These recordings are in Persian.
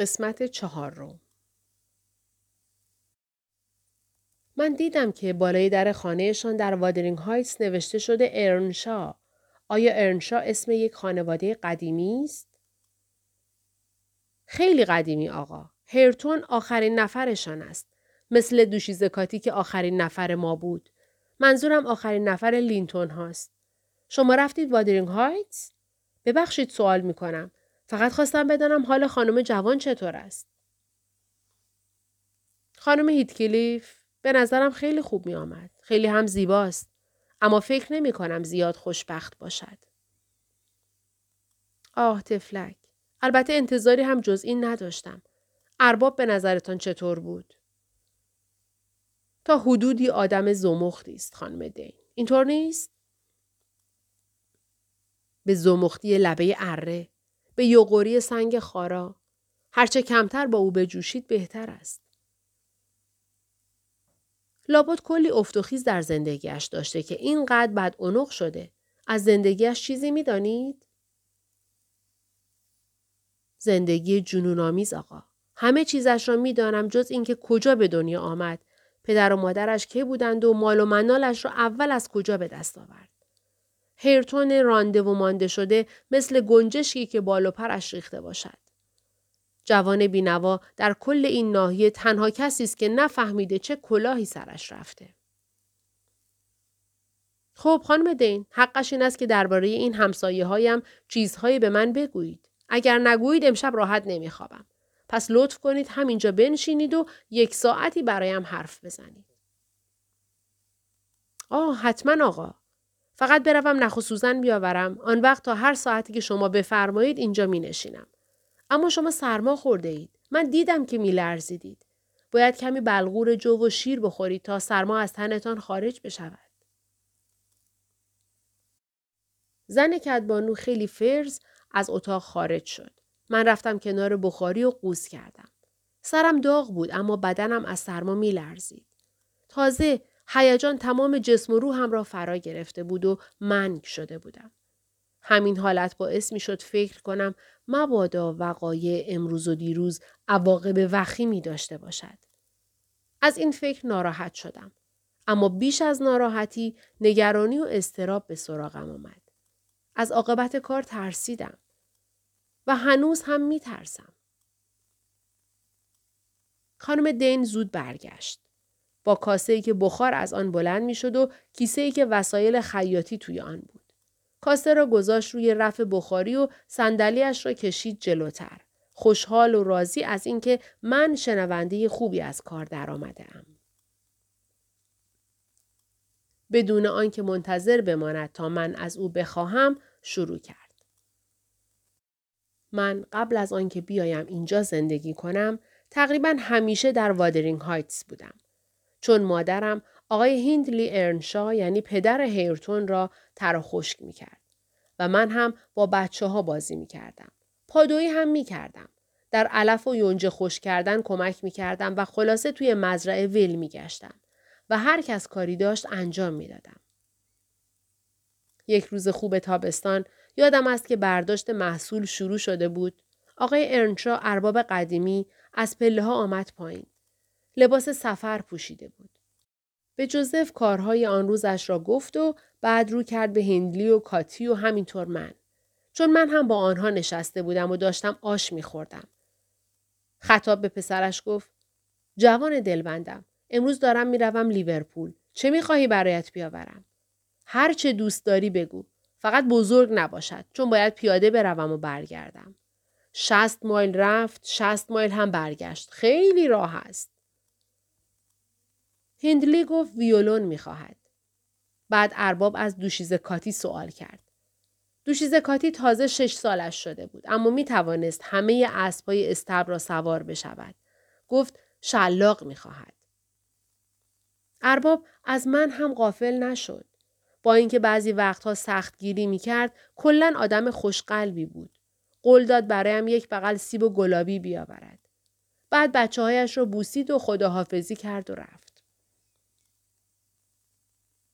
قسمت چهار رو. من دیدم که بالای در خانهشان در وادرینگ هایتس نوشته شده ارنشا. آیا ارنشا اسم یک خانواده قدیمی است؟ خیلی قدیمی آقا. هرتون آخرین نفرشان است. مثل دوشیزکاتی که آخرین نفر ما بود. منظورم آخرین نفر لینتون هاست. شما رفتید وادرینگ هایتس؟ ببخشید سوال می‌کنم. فقط خواستم بدانم حال خانم جوان چطور است. خانم هیتکلیف به نظرم خیلی خوب می آمد. خیلی هم زیباست. اما فکر نمی کنم زیاد خوشبخت باشد. آه تفلک. البته انتظاری هم جز این نداشتم. ارباب به نظرتان چطور بود؟ تا حدودی آدم زمختی است خانم دین. اینطور نیست؟ به زمختی لبه اره، به یوغوری سنگ خارا، هرچه کمتر با او بجوشید بهتر است. لابد کلی افتخیز در زندگیش داشته که اینقدر بد اونق شده. از زندگیش چیزی می‌دانید؟ زندگی جنونآمیز آقا. همه چیزش را می‌دانم جز اینکه کجا به دنیا آمد. پدر و مادرش که بودند و مال و منالش را اول از کجا به دست آورد. رانده و مانده شده مثل گنجشکی که بال و پرش ریخته باشد. جوان بینوا در کل این ناحیه تنها کسی است که نفهمیده چه کلاهی سرش رفته. خب خانم دین حقش این است که درباره این همسایه هایم چیزهایی به من بگویید. اگر نگویید امشب راحت نمیخوابم. پس لطف کنید همینجا بنشینید و یک ساعتی برایم حرف بزنید. آه حتما آقا. فقط بروم نخ و سوزن بیاورم آن وقت تا هر ساعتی که شما بفرمایید اینجا می نشینم. اما شما سرما خورده اید. من دیدم که می لرزیدید. باید کمی بلغور جو و شیر بخورید تا سرما از تنتان خارج بشود. زن کدبانو خیلی فرز از اتاق خارج شد. من رفتم کنار بخاری و قوز کردم. سرم داغ بود اما بدنم از سرما می لرزید. تازه هیجان تمام جسم و روحم را فرا گرفته بود و منگ شده بودم. همین حالت باعث می شد فکر کنم مبادا وقایع امروز و دیروز عواقب وخیمی داشته باشد. از این فکر ناراحت شدم. اما بیش از ناراحتی نگرانی و استراب به سراغم آمد. از عاقبت کار ترسیدم. و هنوز هم می ترسم. خانم دین زود برگشت. با کاسه که بخار از آن بلند می شد و کیسه ای که وسایل خیاطی توی آن بود. کاسه را گذاشت روی رف بخاری و صندلیاش را کشید جلوتر. خوشحال و راضی از اینکه من شنونده خوبی از کار درآمده ام. بدون آنکه منتظر بماند تا من از او بخواهم شروع کرد. من قبل از آنکه بیایم اینجا زندگی کنم تقریبا همیشه در وادرینگ هایتس بودم. چون مادرم آقای هیندلی ارنشا یعنی پدر هیرتون را تر و خشک می کرد. و من هم با بچه ها بازی می کردم. پادویی هم می کردم. در علف و یونجه خوش کردن کمک می کردم و خلاصه توی مزرعه ویل می گشتم و هر کس کاری داشت انجام می دادم. یک روز خوب تابستان یادم است که برداشت محصول شروع شده بود. آقای ارنشا ارباب قدیمی از پله ها آمد پایین. لباس سفر پوشیده بود. به جوزف کارهای آن روزش را گفت و بعد رو کرد به هندلی و کاتی و همینطور من. چون من هم با آنها نشسته بودم و داشتم آش میخوردم. خطاب به پسرش گفت جوان دلبندم امروز دارم می‌روم لیورپول چه می‌خواهی برایت بیاورم هر چه دوست داری بگو فقط بزرگ نباشد چون باید پیاده بروم و برگردم شست مایل رفت شست مایل هم برگشت خیلی راه است هندلی گفت ویولون می‌خواهد بعد ارباب از دوشیزه کاتی سوال کرد دوشیزه کاتی تازه شش سالش شده بود اما می توانست همه اسبهای استبر را سوار بشود. گفت شلاق می خواهد. ارباب از من هم غافل نشد. با اینکه بعضی وقتها سخت گیری می کرد کلا آدم خوشقلبی بود. قول داد برایم یک بغل سیب و گلابی بیاورد. بعد بچه هایش را بوسید و خداحافظی کرد و رفت.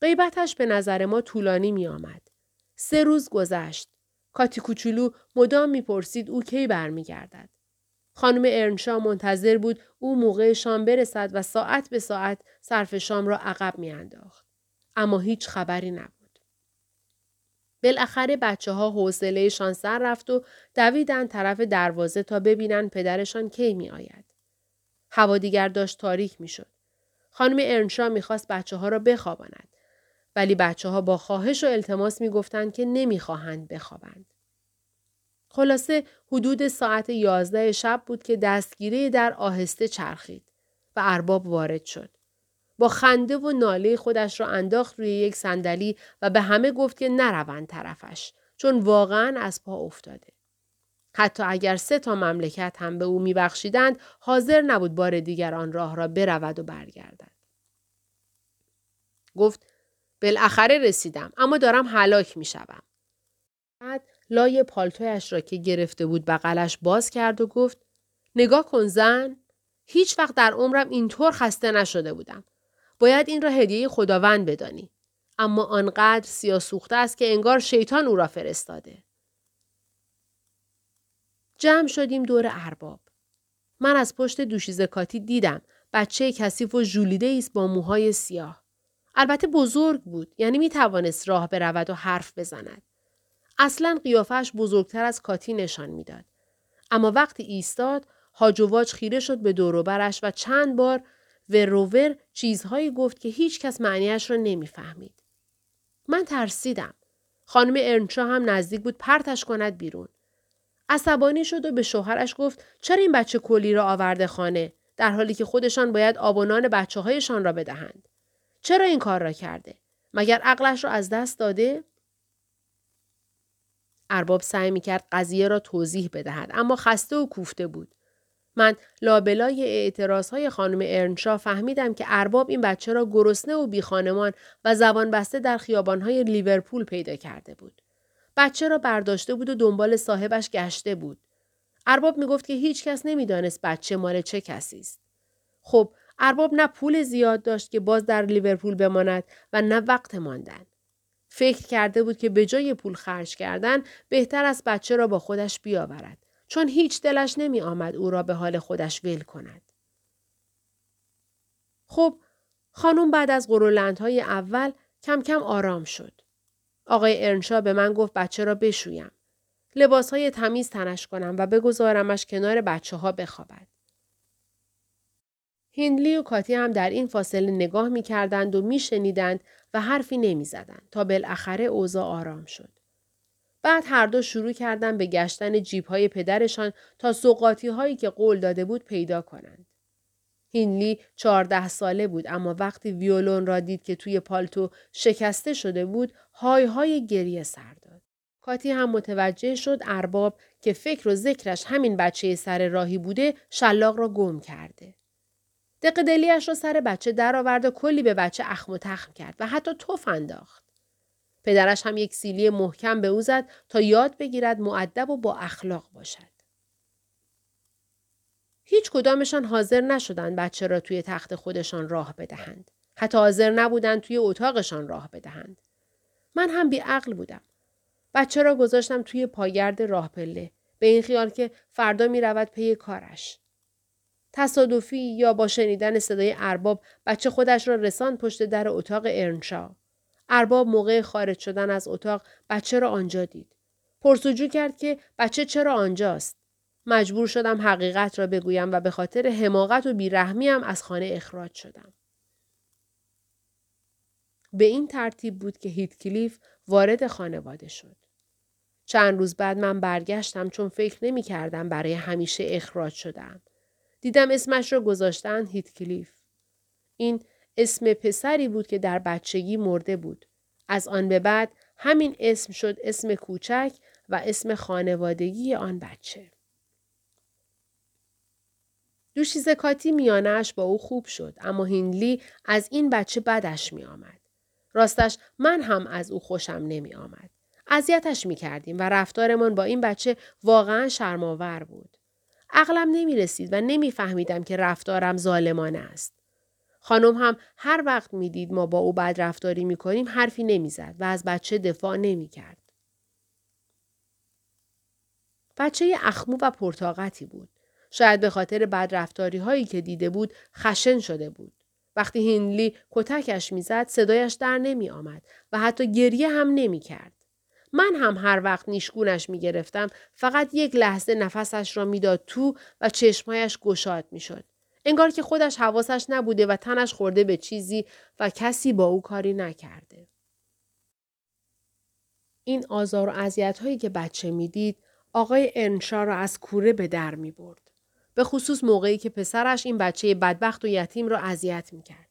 غیبتش به نظر ما طولانی می آمد. سه روز گذشت. کاتی کوچولو مدام می‌پرسید او کی برمیگردد. خانم ارنشا منتظر بود او موقع شام برسد و ساعت به ساعت صرف شام را عقب میانداخت. اما هیچ خبری نبود. بالاخره بچه ها حوصلهشان سر رفت و دویدن طرف دروازه تا ببینن پدرشان کی می آید. هوا دیگر داشت تاریک می شد. خانم ارنشا می‌خواست بچه ها را بخواباند. ولی بچه ها با خواهش و التماس می گفتند که نمی‌خواهند بخوابند. خلاصه حدود ساعت یازده شب بود که دستگیره در آهسته چرخید و ارباب وارد شد. با خنده و ناله خودش را انداخت روی یک صندلی و به همه گفت که نروند طرفش چون واقعا از پا افتاده. حتی اگر سه تا مملکت هم به او میبخشیدند حاضر نبود بار دیگر آن راه را برود و برگردد. گفت بالاخره رسیدم اما دارم هلاک می‌شوم. بعد لای پالتویش را که گرفته بود بغلش باز کرد و گفت نگاه کن زن هیچ وقت در عمرم اینطور خسته نشده بودم. باید این را هدیه خداوند بدانی. اما آنقدر سیاسوخته است که انگار شیطان او را فرستاده. جمع شدیم دور ارباب. من از پشت دوشیزه کاتی دیدم بچه کثیف و ژولیده است با موهای سیاه. البته بزرگ بود یعنی می توانست راه برود و حرف بزند. اصلا قیافش بزرگتر از کاتی نشان می‌داد. اما وقتی ایستاد هاجواج خیره شد به دوروبرش و چند بار وروور چیزهایی گفت که هیچ کس معنیش را نمی‌فهمید. من ترسیدم. خانم ارنشا هم نزدیک بود پرتش کند بیرون. عصبانی شد و به شوهرش گفت چرا این بچه کلی را آورده خانه در حالی که خودشان باید آب و نان بچه هایشان را بدهند. چرا این کار را کرده؟ مگر عقلش را از دست داده؟ ارباب سعی می کرد قضیه را توضیح بدهد اما خسته و کوفته بود. من لابلای اعتراض های خانم ارنشا فهمیدم که ارباب این بچه را گرسنه و بیخانمان و زبان بسته در خیابان های لیورپول پیدا کرده بود. بچه را برداشته بود و دنبال صاحبش گشته بود. ارباب می گفت که هیچ کس نمی‌دانست بچه مال چه کسی است. خب ارباب نه پول زیاد داشت که باز در لیورپول بماند و نه وقت ماندن. فکر کرده بود که به جای پول خرج کردن بهتر از بچه را با خودش بیاورد چون هیچ دلش نمی آمد او را به حال خودش ول کند. خب خانم بعد از قرولندهای اول کم کم آرام شد. آقای ارنشا به من گفت بچه را بشویم. لباس های تمیز تنش کنم و بگذارمش کنار بچه ها بخوابد. هندلی و کاتی هم در این فاصله نگاه می کردند و می شنیدند و حرفی نمی زدند تا بالاخره اوضاع آرام شد. بعد هر دو شروع کردن به گشتن جیب های پدرشان تا سوقاتی هایی که قول داده بود پیدا کنند. هینلی چهارده ساله بود اما وقتی ویولون را دید که توی پالتو شکسته شده بود های های گریه سر داد. کاتی هم متوجه شد ارباب که فکر و ذکرش همین بچه سر راهی بوده شلاق را گم کرده. دقدلیش را سر بچه درآورد و کلی به بچه اخم و تخم کرد و حتی توف انداخت. پدرش هم یک سیلی محکم به او زد تا یاد بگیرد معدب و با اخلاق باشد. هیچ کدامشان حاضر نشدند بچه را توی تخت خودشان راه بدهند. حتی حاضر نبودند توی اتاقشان راه بدهند. من هم بی عقل بودم. بچه را گذاشتم توی پاگرد راه پله. به این خیال که فردا می رود پی کارش. تصادفی یا با شنیدن صدای ارباب بچه خودش را رسان پشت در اتاق ارنشا. ارباب موقع خارج شدن از اتاق بچه را آنجا دید. پرسجو کرد که بچه چرا آنجاست؟ مجبور شدم حقیقت را بگویم و به خاطر حماقت و بیرحمیم از خانه اخراج شدم. به این ترتیب بود که هیت کلیف وارد خانواده شد. چند روز بعد من برگشتم چون فکر نمی کردم برای همیشه اخراج شدم. دیدم اسمش را گذاشتن هیت کلیف. این اسم پسری بود که در بچگی مرده بود. از آن به بعد همین اسم شد اسم کوچک و اسم خانوادگی آن بچه. دوشیزه کاتی میانش با او خوب شد اما هینلی از این بچه بدش می آمد. راستش من هم از او خوشم نمی آمد. اذیتش می کردیم و رفتارمان با این بچه واقعا شرماور بود. عقلم نمی رسید و نمی فهمیدم که رفتارم ظالمانه است. خانم هم هر وقت می دید ما با او بد رفتاری می کنیم حرفی نمی زد و از بچه دفاع نمی کرد. بچه اخمو و پرتاقتی بود. شاید به خاطر بدرفتاری هایی که دیده بود خشن شده بود. وقتی هینلی کتکش می‌زد صدایش در نمی آمد و حتی گریه هم نمی کرد. من هم هر وقت نیشگونش می گرفتم فقط یک لحظه نفسش را می‌داد تو و چشمهایش گشاد می شد. انگار که خودش حواسش نبوده و تنش خورده به چیزی و کسی با او کاری نکرده. این آزار و اذیت هایی که بچه می‌دید آقای انشا را از کوره به در می برد. به خصوص موقعی که پسرش این بچه بدبخت و یتیم را اذیت می کرد.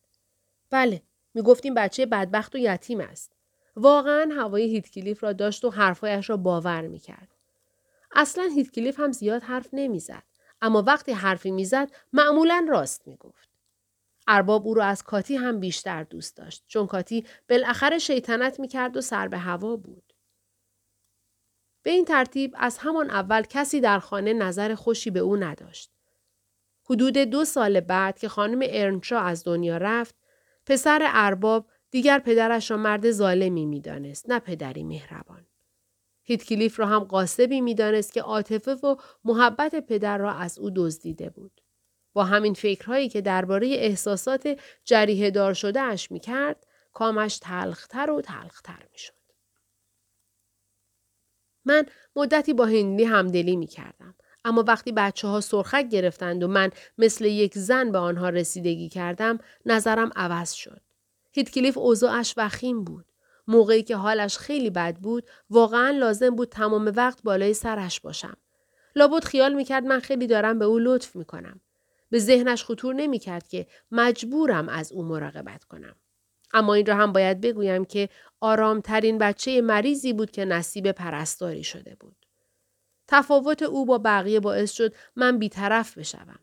بله، می گفتیم بچه بدبخت و یتیم است. واقعا هوای هیتکلیف را داشت و حرفایش را باور می کرد. اصلا هیتکلیف هم زیاد حرف نمی‌زد. اما وقتی حرفی می‌زد معمولا راست می گفت. ارباب او را از کاتی هم بیشتر دوست داشت چون کاتی بالاخره شیطنت می کرد و سر به هوا بود. به این ترتیب از همان اول کسی در خانه نظر خوشی به او نداشت. حدود دو سال بعد که خانم ارنشا از دنیا رفت، پسر ارباب دیگر پدرش را مرد ظالمی می‌دانست نه پدری مهربان. هیتکلیف را هم قاسبی می‌دانست که عاطفه و محبت پدر را از او دزدیده بود. با همین فکرهایی که درباره احساسات جریه دار شده اش می کرد، کامش تلختر و تلختر می شد. من مدتی با هندلی همدلی می کردم. اما وقتی بچه ها سرخک گرفتند و من مثل یک زن به آنها رسیدگی کردم نظرم عوض شد. هیتکلیف اوضاعش وخیم بود. موقعی که حالش خیلی بد بود واقعا لازم بود تمام وقت بالای سرش باشم. لابد خیال می‌کرد من خیلی دارم به او لطف می‌کنم. به ذهنش خطور نمی‌کرد که مجبورم از او مراقبت کنم. اما این را هم باید بگویم که آرامترین بچه مریضی بود که نصیب پرستاری شده بود. تفاوت او با بقیه باعث شد من بیطرف بشوم.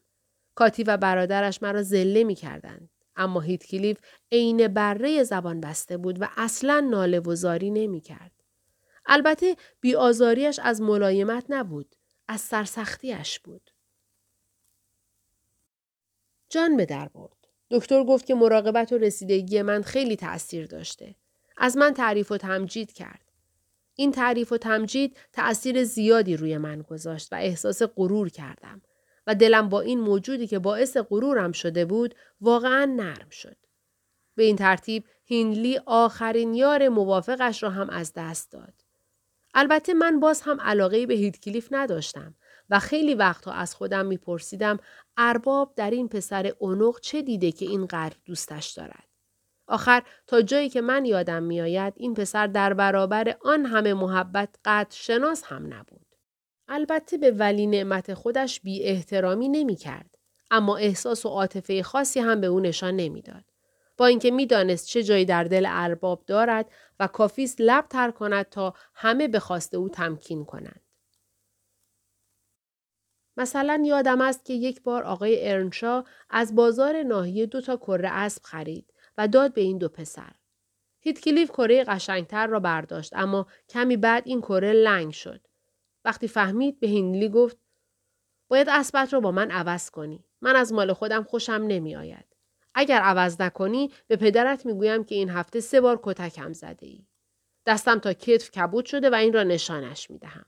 کاتی و برادرش مرا زله می کردند. اما هیتکلیف عین بره زبان بسته بود و اصلا ناله و زاری نمی کرد. البته بیآزاریش از ملایمت نبود. از سرسختیش بود. جان به در برد. دکتر گفت که مراقبت و رسیدگی من خیلی تأثیر داشته. از من تعریف و تمجید کرد. این تعریف و تمجید تأثیر زیادی روی من گذاشت و احساس غرور کردم و دلم با این موجودی که باعث غرورم شده بود واقعا نرم شد. به این ترتیب هینلی آخرین یار موافقش را هم از دست داد. البته من باز هم علاقه به هیدکلیف نداشتم و خیلی وقتها از خودم میپرسیدم ارباب در این پسر اونق چه دیده که اینقدر دوستش دارد. آخر تا جایی که من یادم میآید این پسر در برابر آن همه محبت قد شناس هم نبود. البته به ولی نعمت خودش بی احترامی نمی کرد. اما احساس و عاطفه خاصی هم به او نشان نمی‌داد. با اینکه می‌دانست چه جایی در دل ارباب دارد و کافیست لب تر کند تا همه به خواست او تمکین کنند. مثلا یادم است که یک بار آقای ارنشا از بازار ناحیه دو تا کره اسب خرید و داد به این دو پسر. هیتکلیف کره قشنگتر را برداشت اما کمی بعد این کره لنگ شد. وقتی فهمید به هینلی گفت باید اسبت را با من عوض کنی. من از مال خودم خوشم نمی آید. اگر عوض نکنی به پدرت می‌گویم که این هفته سه بار کتکم زده ای. دستم تا کتف کبود شده و این را نشانش می دهم.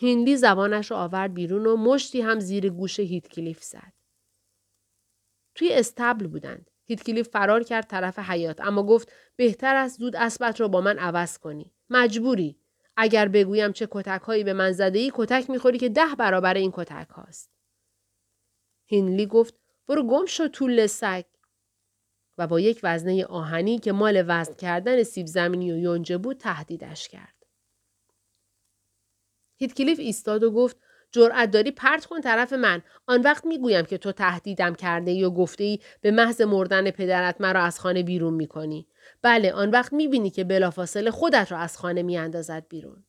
هینلی زبانش را آورد بیرون و مشتی هم زیر گوش هیتکلیف زد. توی استبل بودند. هیتکلیف فرار کرد طرف حیات اما گفت بهتر است زود اسبت را با من عوض کنی. مجبوری. اگر بگویم چه کتک هایی به من زده ای کتک می‌خوری که ده برابر این کتک هاست. هینلی گفت برو گم شو طول سگ. و با یک وزنه آهنی که مال وزن کردن سیب زمینی و یونجه بود تهدیدش کرد. هیتکلیف ایستاد و گفت جرأت داری پرت کن طرف من آن وقت می‌گویم که تو تهدیدم کرده یا گفته ای به محض مردن پدرت مرا از خانه بیرون می‌کنی بله آن وقت می‌بینی که بلافاصله خودت را از خانه میاندازد بیرون.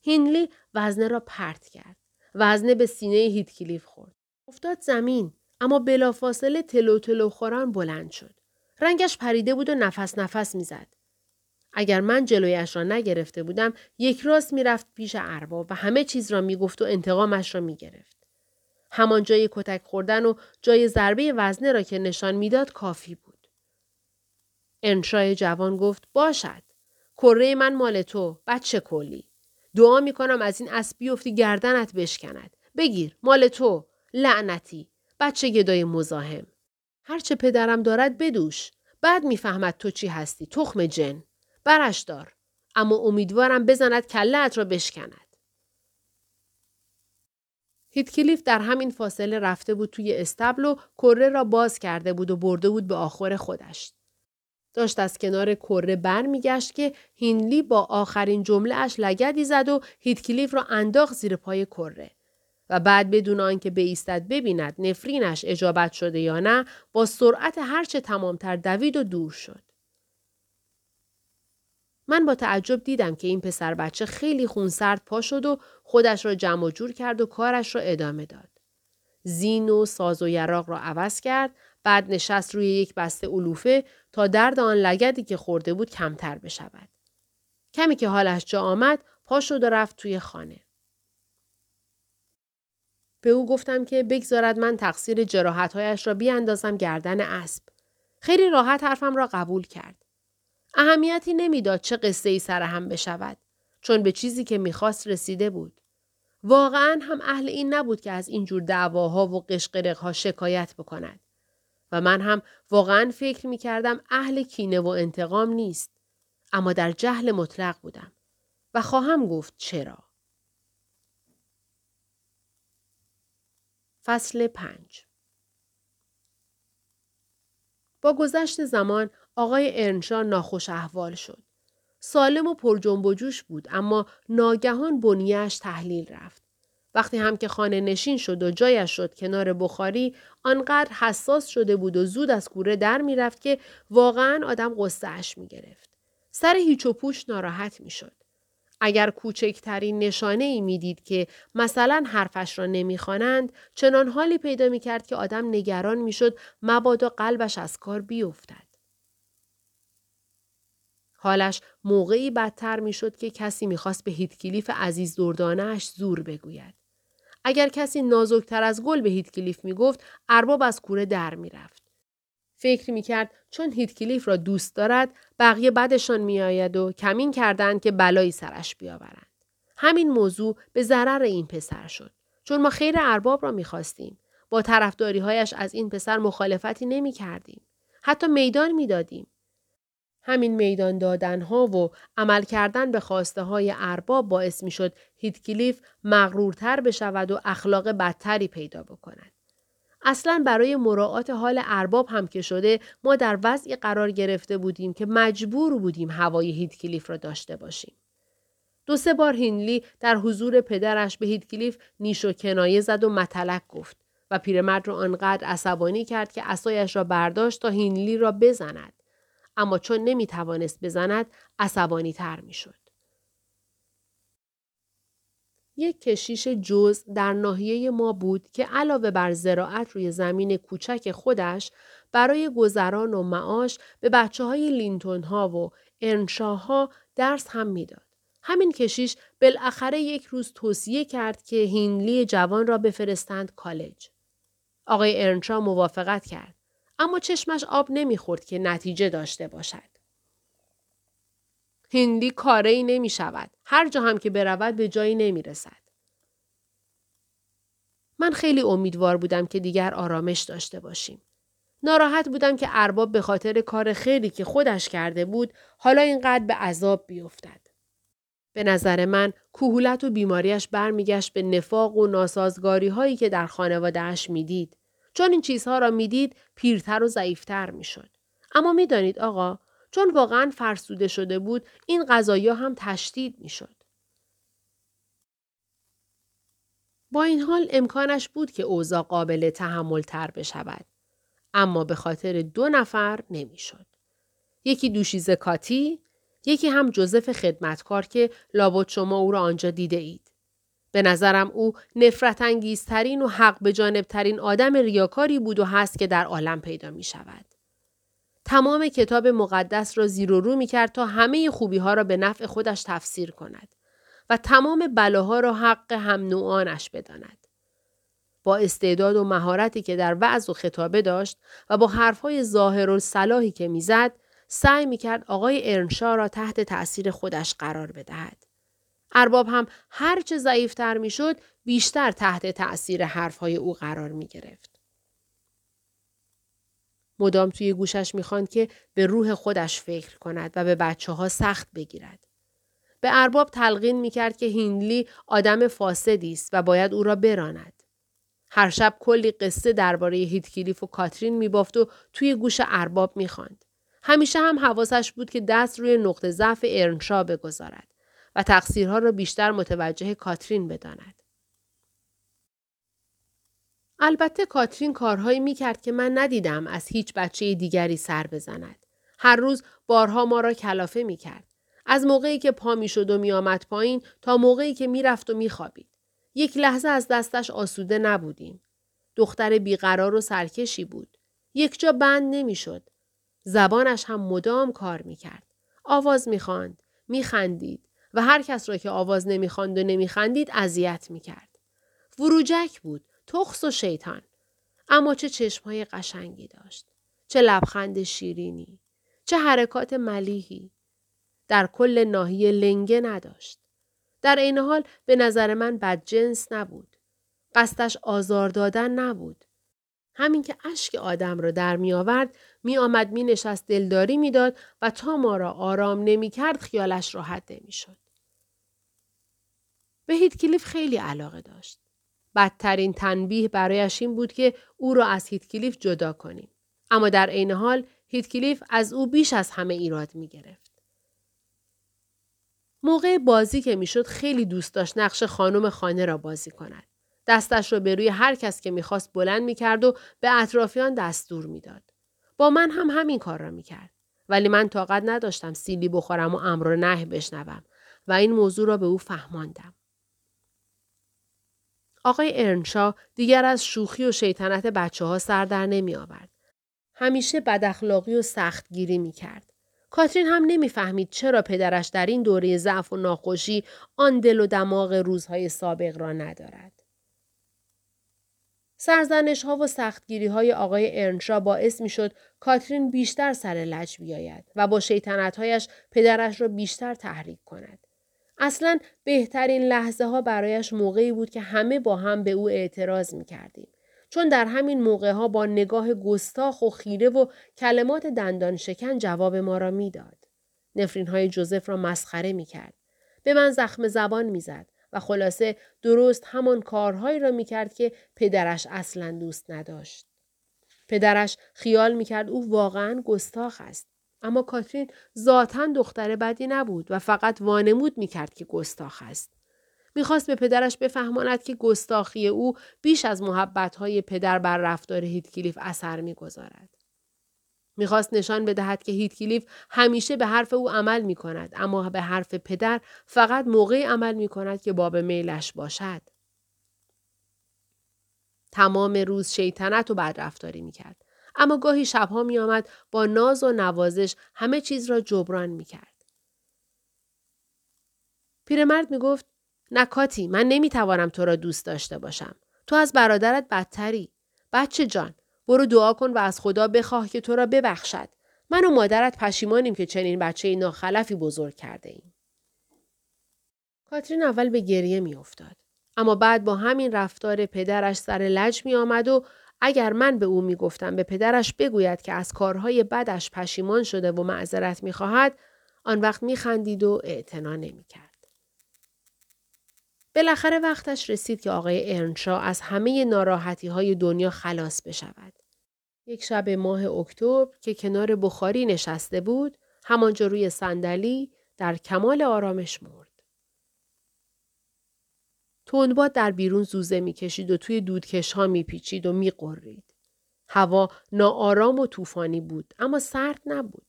هینلی وزنه را پرت کرد. وزنه به سینه هیتکلیف خورد. افتاد زمین اما بلافاصله تلو تلو خوران بلند شد. رنگش پریده بود و نفس نفس می‌زد. اگر من جلویش را نگرفته بودم یک راست می‌رفت پیش ارباب و همه چیز را می‌گفت و انتقامش را می‌گرفت. همان جای کتک خوردن و جای ضربه وزنه را که نشان می‌داد کافی بود. انشای جوان گفت باشد. کره من مال تو بچه کلی. دعا می‌کنم از این اسب بیفتی گردنت بشکند. بگیر مال تو. لعنتی. بچه گدای مزاحم. هرچه پدرم دارد بدوش. بعد می‌فهمد تو چی هستی تخم جن. برش دار. اما امیدوارم بزند کلهات را بشکند. هیتکلیف در همین فاصله رفته بود توی استبل و کره را باز کرده بود و برده بود به آخر خودش. داشت از کنار کره برمیگشت که هینلی با آخرین جمله اش لگدی زد و هیتکلیف را انداخت زیر پای کره. و بعد بدون آنکه بیستد ببیند نفرینش اجابت شده یا نه با سرعت هرچه تمامتر دوید و دور شد. من با تعجب دیدم که این پسر بچه خیلی خونسرد پا شد و خودش را جمع و جور کرد و کارش را ادامه داد. زین و ساز و یراق را عوض کرد بعد نشست روی یک بسته علوفه تا درد آن لگدی که خورده بود کمتر بشود. کمی که حالش جا آمد پا شد و رفت توی خانه. به او گفتم که بگذارد من تقصیر جراحتهایش را بیاندازم گردن اسب. خیلی راحت حرفم را قبول کرد. اهمیتی نمی‌داد چه قصه ای سرهم بشود چون به چیزی که می‌خواست رسیده بود. واقعا هم اهل این نبود که از اینجور دعواها و قشقرقها شکایت بکند. و من هم واقعا فکر می کردم اهل کینه و انتقام نیست. اما در جهل مطلق بودم. و خواهم گفت چرا. فصل پنج با گذشت زمان آقای ارنشا ناخوش احوال شد. سالم و پر جنب و جوش بود اما ناگهان بنیهش تحلیل رفت. وقتی هم که خانه نشین شد و جایش شد کنار بخاری آنقدر حساس شده بود و زود از کوره در می‌رفت که واقعا آدم قصهش می گرفت. سر هیچ و پوش ناراحت می شد. اگر کوچکترین نشانه ای می‌دید که مثلا حرفش را نمی‌خوانند چنان حالی پیدا می کرد که آدم نگران می‌شد مبادا قلبش از کار بیفتد. حالش موقعی بدتر می‌شد که کسی می‌خواست به هیتکلیف عزیز دردانش زور بگوید. اگر کسی نازکتر از گل به هیتکلیف می‌گفت ارباب از کوره در می‌رفت. فکر می‌کرد چون هیتکلیف را دوست دارد بقیه بدشان میآید و کمین کردند که بلایی سرش بیاورند. همین موضوع به ضرر این پسر شد. چون ما خیر ارباب را می‌خواستیم. با طرفداریهایش از این پسر مخالفتی نمی کردیم. حتی میدان می‌دادیم. همین میدان دادن ها و عمل کردن به خواسته های ارباب باعث می شد هیتکلیف مغرورتر بشود و اخلاق بدتری پیدا بکند. اصلا برای مراعات حال ارباب هم که شده ما در وضعی قرار گرفته بودیم که مجبور بودیم هوای هیتکلیف را داشته باشیم. دو سه بار هینلی در حضور پدرش به هیتکلیف نیش و کنایه زد و متلک گفت و پیرمرد را آنقدر عصبانی کرد که اسایش را برداشت تا هینلی را بزند. اما چون نمی توانست بزند عصبانی تر می شد. یک کشیش جز در ناحیه ما بود که علاوه بر زراعت روی زمین کوچک خودش برای گذران و معاش به بچه های لینتون ها و ارنشاه درس هم می‌داد. همین کشیش بالاخره یک روز توصیه کرد که هینلی جوان را بفرستند کالج. آقای ارنشا موافقت کرد. اما چشمش آب نمی‌خورد که نتیجه داشته باشد. هندی کاره ای نمی شود. هر جا هم که برود به جایی نمی رسد. من خیلی امیدوار بودم که دیگر آرامش داشته باشیم. ناراحت بودم که ارباب به خاطر کار خیلی که خودش کرده بود حالا اینقدر به عذاب بیفتد. به نظر من کوهولت و بیماریش برمیگشت به نفاق و ناسازگاری هایی که در خانوادهش می‌دید. چون این چیزها را می‌دید پیرتر و ضعیفتر می‌شد. اما می‌دانید آقا چون واقعا فرسوده شده بود این قضایا هم تشدید می‌شد. با این حال امکانش بود که اوضاع قابل تحمل تر بشود. اما به خاطر دو نفر نمی‌شد. یکی دوشیزه کاتی، یکی هم جوزف خدمتکار که لابد شما او را آنجا دیده اید. به نظرم او نفرت انگیزترین و حق به جانبترین آدم ریاکاری بود و هست که در عالم پیدا می شود. تمام کتاب مقدس را زیر و رو می کرد تا همه خوبی ها را به نفع خودش تفسیر کند و تمام بلاها را حق هم نوعانش بداند. با استعداد و مهارتی که در وعظ و خطابه داشت و با حرفهای ظاهر و که می‌زد سعی می‌کرد آقای ارنشا را تحت تأثیر خودش قرار بدهد. ارباب هم هرچه ضعیفتر می‌شد بیشتر تحت تأثیر حرفهای او قرار می گرفت. مدام توی گوشش می‌خواند که به روح خودش فکر کند و به بچه ها سخت بگیرد. به ارباب تلقین می‌کرد که هیندلی آدم فاسدی است و باید او را براند. هر شب کلی قصه درباره هیتکلیف و کاترین میبافت و توی گوش ارباب می‌خواند. همیشه هم حواسش بود که دست روی نقطه ضعف ارنشا بگذارد و تقصیرها را بیشتر متوجه کاترین بداند. البته کاترین کارهایی می کرد که من ندیدم از هیچ بچه دیگری سر بزند. هر روز بارها ما را کلافه می کرد. از موقعی که پا می شد و می آمد پایین تا موقعی که می رفت و می خوابید. یک لحظه از دستش آسوده نبودیم. دختر بیقرار و سرکشی بود. یک جا بند نمی شد. زبانش هم مدام کار می کرد. آواز می خواند. و هر کس را که آواز نمی خواند و نمی خندید اذیت می کرد. وروجک بود. تخص و شیطان. اما چه چشمهای قشنگی داشت. چه لبخند شیرینی. چه حرکات ملیحی. در کل ناحیه لنگه نداشت. در این حال به نظر من بدجنس نبود. قصدش آزار دادن نبود. همین که اشک آدم را در می آورد می آمد می نشست دلداری می داد و تا ما را آرام نمی کرد خیالش راحت نمی شد. به هیتکلیف خیلی علاقه داشت. بدترین تنبیه برایش این بود که او را از هیتکلیف جدا کنیم. اما در عین حال هیتکلیف از او بیش از همه ایراد می گرفت. موقع بازی که می‌شد خیلی دوست داشت نقش خانم خانه را بازی کند. دستش را به روی هر کس که می‌خواست بلند می‌کرد و به اطرافیان دستور می‌داد. با من هم همین کار را می‌کرد. ولی من طاقت نداشتم سیلی بخورم و امر نه بشنوم و این موضوع را به او فهماندم. آقای ارنشا دیگر از شوخی و شیطنت بچه ها سر در نمی آورد. همیشه بداخلاقی و سختگیری می کرد. کاترین هم نمی‌فهمید چرا پدرش در این دوره ضعف و ناخوشی آن دل و دماغ روزهای سابق را ندارد. سرزنش ها و سختگیری های آقای ارنشا باعث می شد کاترین بیشتر سر لج بیاید و با شیطنت هایش پدرش را بیشتر تحریک کند. اصلا بهترین لحظه ها برایش موقعی بود که همه با هم به او اعتراض می کردیم. چون در همین موقع ها با نگاه گستاخ و خیره و کلمات دندان شکن جواب ما را می‌داد. نفرین های جوزف را مسخره می کرد. به من زخم زبان می‌زد و خلاصه درست همان کارهایی را می کرد که پدرش اصلا دوست نداشت. پدرش خیال می کرد او واقعا گستاخ است. اما کاترین ذاتا دختر بدی نبود و فقط وانمود می کرد که گستاخ است. می‌خواست به پدرش بفهماند که گستاخی او بیش از محبتهای پدر بر رفتار هیتکلیف اثر می‌گذارد. می‌خواست نشان بدهد که هیتکلیف همیشه به حرف او عمل می کند اما به حرف پدر فقط موقعی عمل می کند که باب میلش باشد. تمام روز شیطنت و بدرفتاری می کرد. اما گاهی شبها می آمد با ناز و نوازش همه چیز را جبران می کرد. پیرمرد می گفت نکاتی من نمی‌توانم تو را دوست داشته باشم. تو از برادرت بدتری. بچه جان برو دعا کن و از خدا بخواه که تو را ببخشد. من و مادرت پشیمانیم که چنین بچه ناخلفی بزرگ کرده ایم. کاترین اول به گریه میافتاد. اما بعد با همین رفتار پدرش سر لج می آمد و اگر من به او می گفتم به پدرش بگوید که از کارهای بدش پشیمان شده و معذرت می خواهد آن وقت می خندید و اعتنا نمی کرد. بالاخره وقتش رسید که آقای ارنشا از همه ناراحتی های دنیا خلاص بشود. یک شب ماه اکتبر که کنار بخاری نشسته بود، همانجا روی صندلی در کمال آرامش مرد. تندباد در بیرون زوزه می‌کشید و توی دودکش ها میپیچید و میقرید. هوا ناآرام و طوفانی بود اما سرد نبود.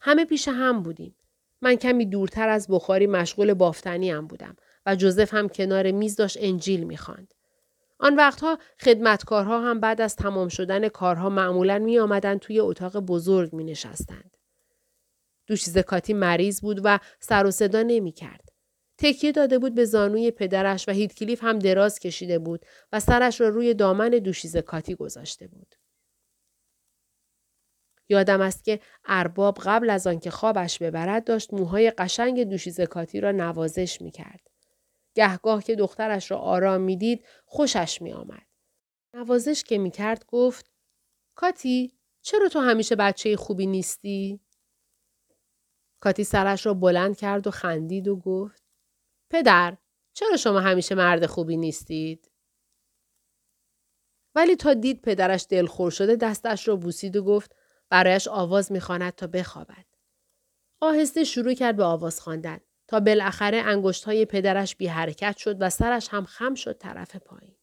همه پیش هم بودیم. من کمی دورتر از بخاری مشغول بافتنی هم بودم و جوزف هم کنار میز داشت انجیل می‌خواند. آن وقتها خدمتکارها هم بعد از تمام شدن کارها معمولا می آمدن توی اتاق بزرگ می نشستند. دوشیز کاتی مریض بود و سر و صدا نمی کرد. تکیه داده بود به زانوی پدرش و هیتکلیف هم دراز کشیده بود و سرش را روی دامن دوشیز کاتی گذاشته بود. یادم است که ارباب قبل از آنکه خوابش ببرد داشت موهای قشنگ دوشیز کاتی را نوازش می کرد. گهگاه که دخترش را آرام می‌دید خوشش می آمد. نوازش که می کرد گفت کاتی چرا تو همیشه بچه خوبی نیستی؟ کاتی سرش را بلند کرد و خندید و گفت پدر چرا شما همیشه مرد خوبی نیستید؟ ولی تا دید پدرش دلخور شده دستش را بوسید و گفت برایش آواز می‌خواند تا بخوابد. آهسته شروع کرد به آواز خواندن تا بالاخره انگشت های پدرش بی حرکت شد و سرش هم خم شد طرف پایین.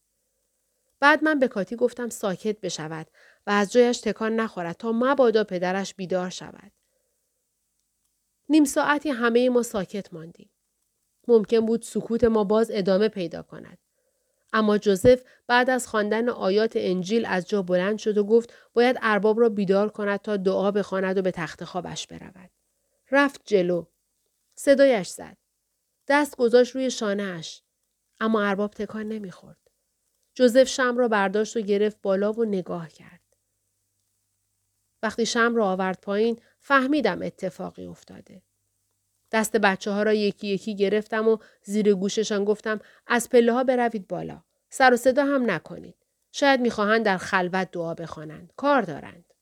بعد من به کاتی گفتم ساکت بشود و از جایش تکان نخورد تا مبادا پدرش بیدار شود. نیم ساعتی همه ما ساکت ماندیم. ممکن بود سکوت ما باز ادامه پیدا کند. اما جوزف بعد از خواندن آیات انجیل از جا بلند شد و گفت باید ارباب را بیدار کند تا دعا بخواند و به تخت خوابش برود. رفت جلو. صدایش زد. دست گذاشت روی شانهاش. اما ارباب تکان نمی‌خورد. جوزف شم را برداشت و گرفت بالا و نگاه کرد. وقتی شم را آورد پایین فهمیدم اتفاقی افتاده. دست بچه ها را یکی یکی گرفتم و زیر گوششان گفتم از پله ها بروید بالا. سر و صدا هم نکنید. شاید می‌خواهند در خلوت دعا بخوانند. کار دارند.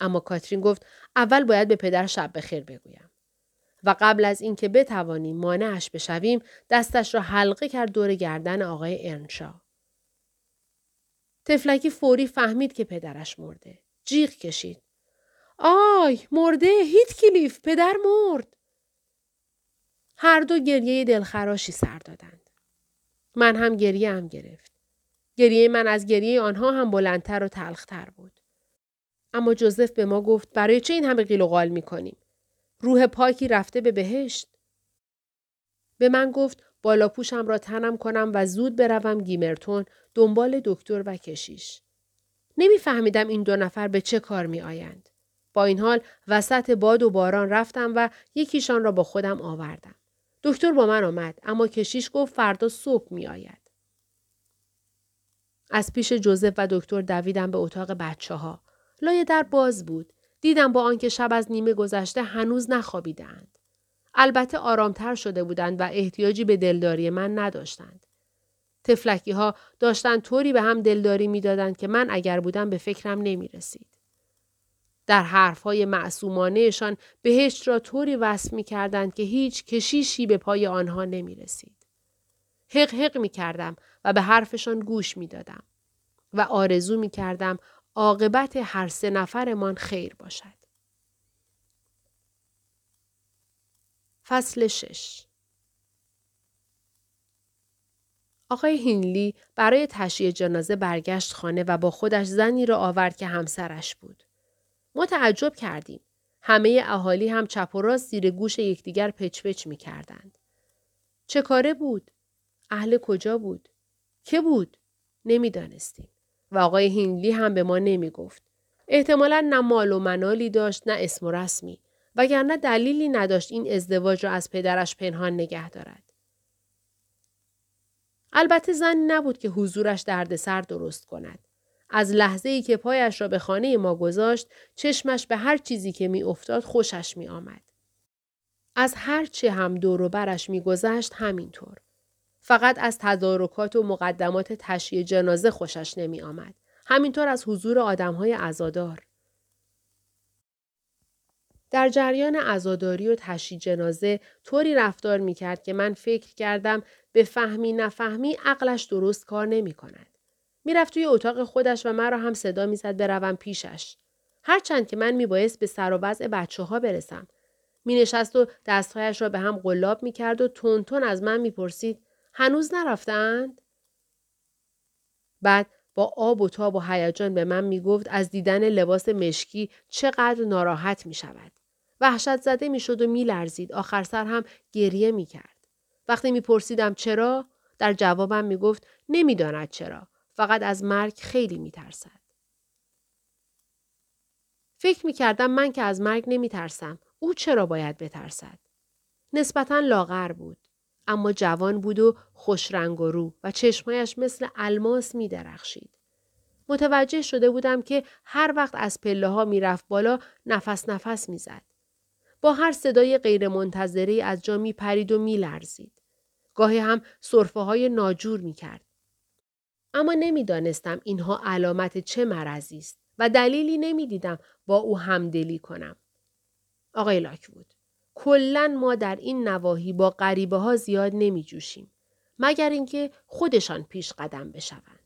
اما کاترین گفت اول باید به پدر شب بخیر بگویم. و قبل از اینکه بتوانیم مانعش بشویم دستش را حلقه کرد دور گردن آقای ارنشا. تفلکی فوری فهمید که پدرش مرده. جیغ کشید. آی مرده هیت کلیف پدر مرد. هر دو گریه دلخراشی سر دادند. من هم گریه هم گرفت. گریه من از گریه آنها هم بلندتر و تلختر بود. اما جوزف به ما گفت برای چه این همه قیل و قال می کنیم؟ روح پاکی رفته به بهشت. به من گفت بالا پوشم را تنم کنم و زود بروم گیمرتون دنبال دکتر و کشیش. نمیفهمیدم این دو نفر به چه کار می آیند. با این حال وسط باد و باران رفتم و یکیشان را با خودم آوردم. دکتر با من آمد اما کشیش گفت فردا صبح می آید. از پیش جوزف و دکتر دویدم به اتاق بچه ها. لای در باز بود. دیدم با آنکه شب از نیمه گذشته هنوز نخوابیدند. البته آرامتر شده بودند و احتیاجی به دلداری من نداشتند. تفلکی ها داشتند طوری به هم دلداری می‌دادند که من اگر بودم به فکرم نمی رسید. در حرفهای معصومانهشان بهشت را طوری وصف می کردند که هیچ کشیشی به پای آنها نمی رسید. حق حق می کردم و به حرفشان گوش می دادم و آرزو می کردم عاقبت هر سه نفرمان خیر باشد. فصل شش آقای هینلی برای تشییع جنازه برگشت خانه و با خودش زنی را آورد که همسرش بود. ما تعجب کردیم. همه اهالی هم چپ و راست زیر گوش یکدیگر پچ پچ می کردند. چه کاره بود؟ اهل کجا بود؟ که بود؟ نمی‌دانستیم. و آقای هینلی هم به ما نمی گفت. احتمالا نه مال و منالی داشت نه اسم و رسمی وگرنه دلیلی نداشت این ازدواج را از پدرش پنهان نگه دارد. البته زنی نبود که حضورش دردسر درست کند. از لحظه ای که پایش را به خانه ما گذاشت چشمش به هر چیزی که می افتاد خوشش می آمد. از هر چه هم دور و برش می گذشت همینطور. فقط از تدارکات و مقدمات تشییع جنازه خوشش نمی آمد. همینطور از حضور آدم های ازادار. در جریان عزاداری و تشییع جنازه طوری رفتار می کرد که من فکر کردم به فهمی نفهمی عقلش درست کار نمی کند. می‌رفت توی اتاق خودش و مرا هم صدا می‌زد بروم پیشش. هرچند که من میبایست به سر و وضع بچه ها برسم. می نشست و دستهایش را به هم قلاب می کرد و تون از من می‌پرسید هنوز نرفتند؟ بعد با آب و تاب و هیجان به من می گفت از دیدن لباس مشکی چقدر ناراحت می شود. وحشت زده می شد و می لرزید. آخر سر هم گریه می کرد. وقتی می پرسیدم چرا؟ در جوابم می گفت نمی‌داند چرا. فقط از مرگ خیلی می ترسد. فکر می کردم من که از مرگ نمی ترسم. او چرا باید بترسد؟ نسبتا لاغر بود. اما جوان بود و خوش رنگ و رو و چشمایش مثل الماس می درخشید. متوجه شده بودم که هر وقت از پله ها می رفت بالا نفس نفس می زد. با هر صدای غیر منتظری از جا می پرید و می لرزید. گاهی هم صرفه های ناجور می کرد. اما نمی‌دانستم اینها علامت چه مرضی است و دلیلی نمی‌دیدم با او همدلی کنم. آقای لاکوود کلا ما در این نواحی با غریبه ها زیاد نمی جوشیم. مگر اینکه خودشان پیش قدم بشوند.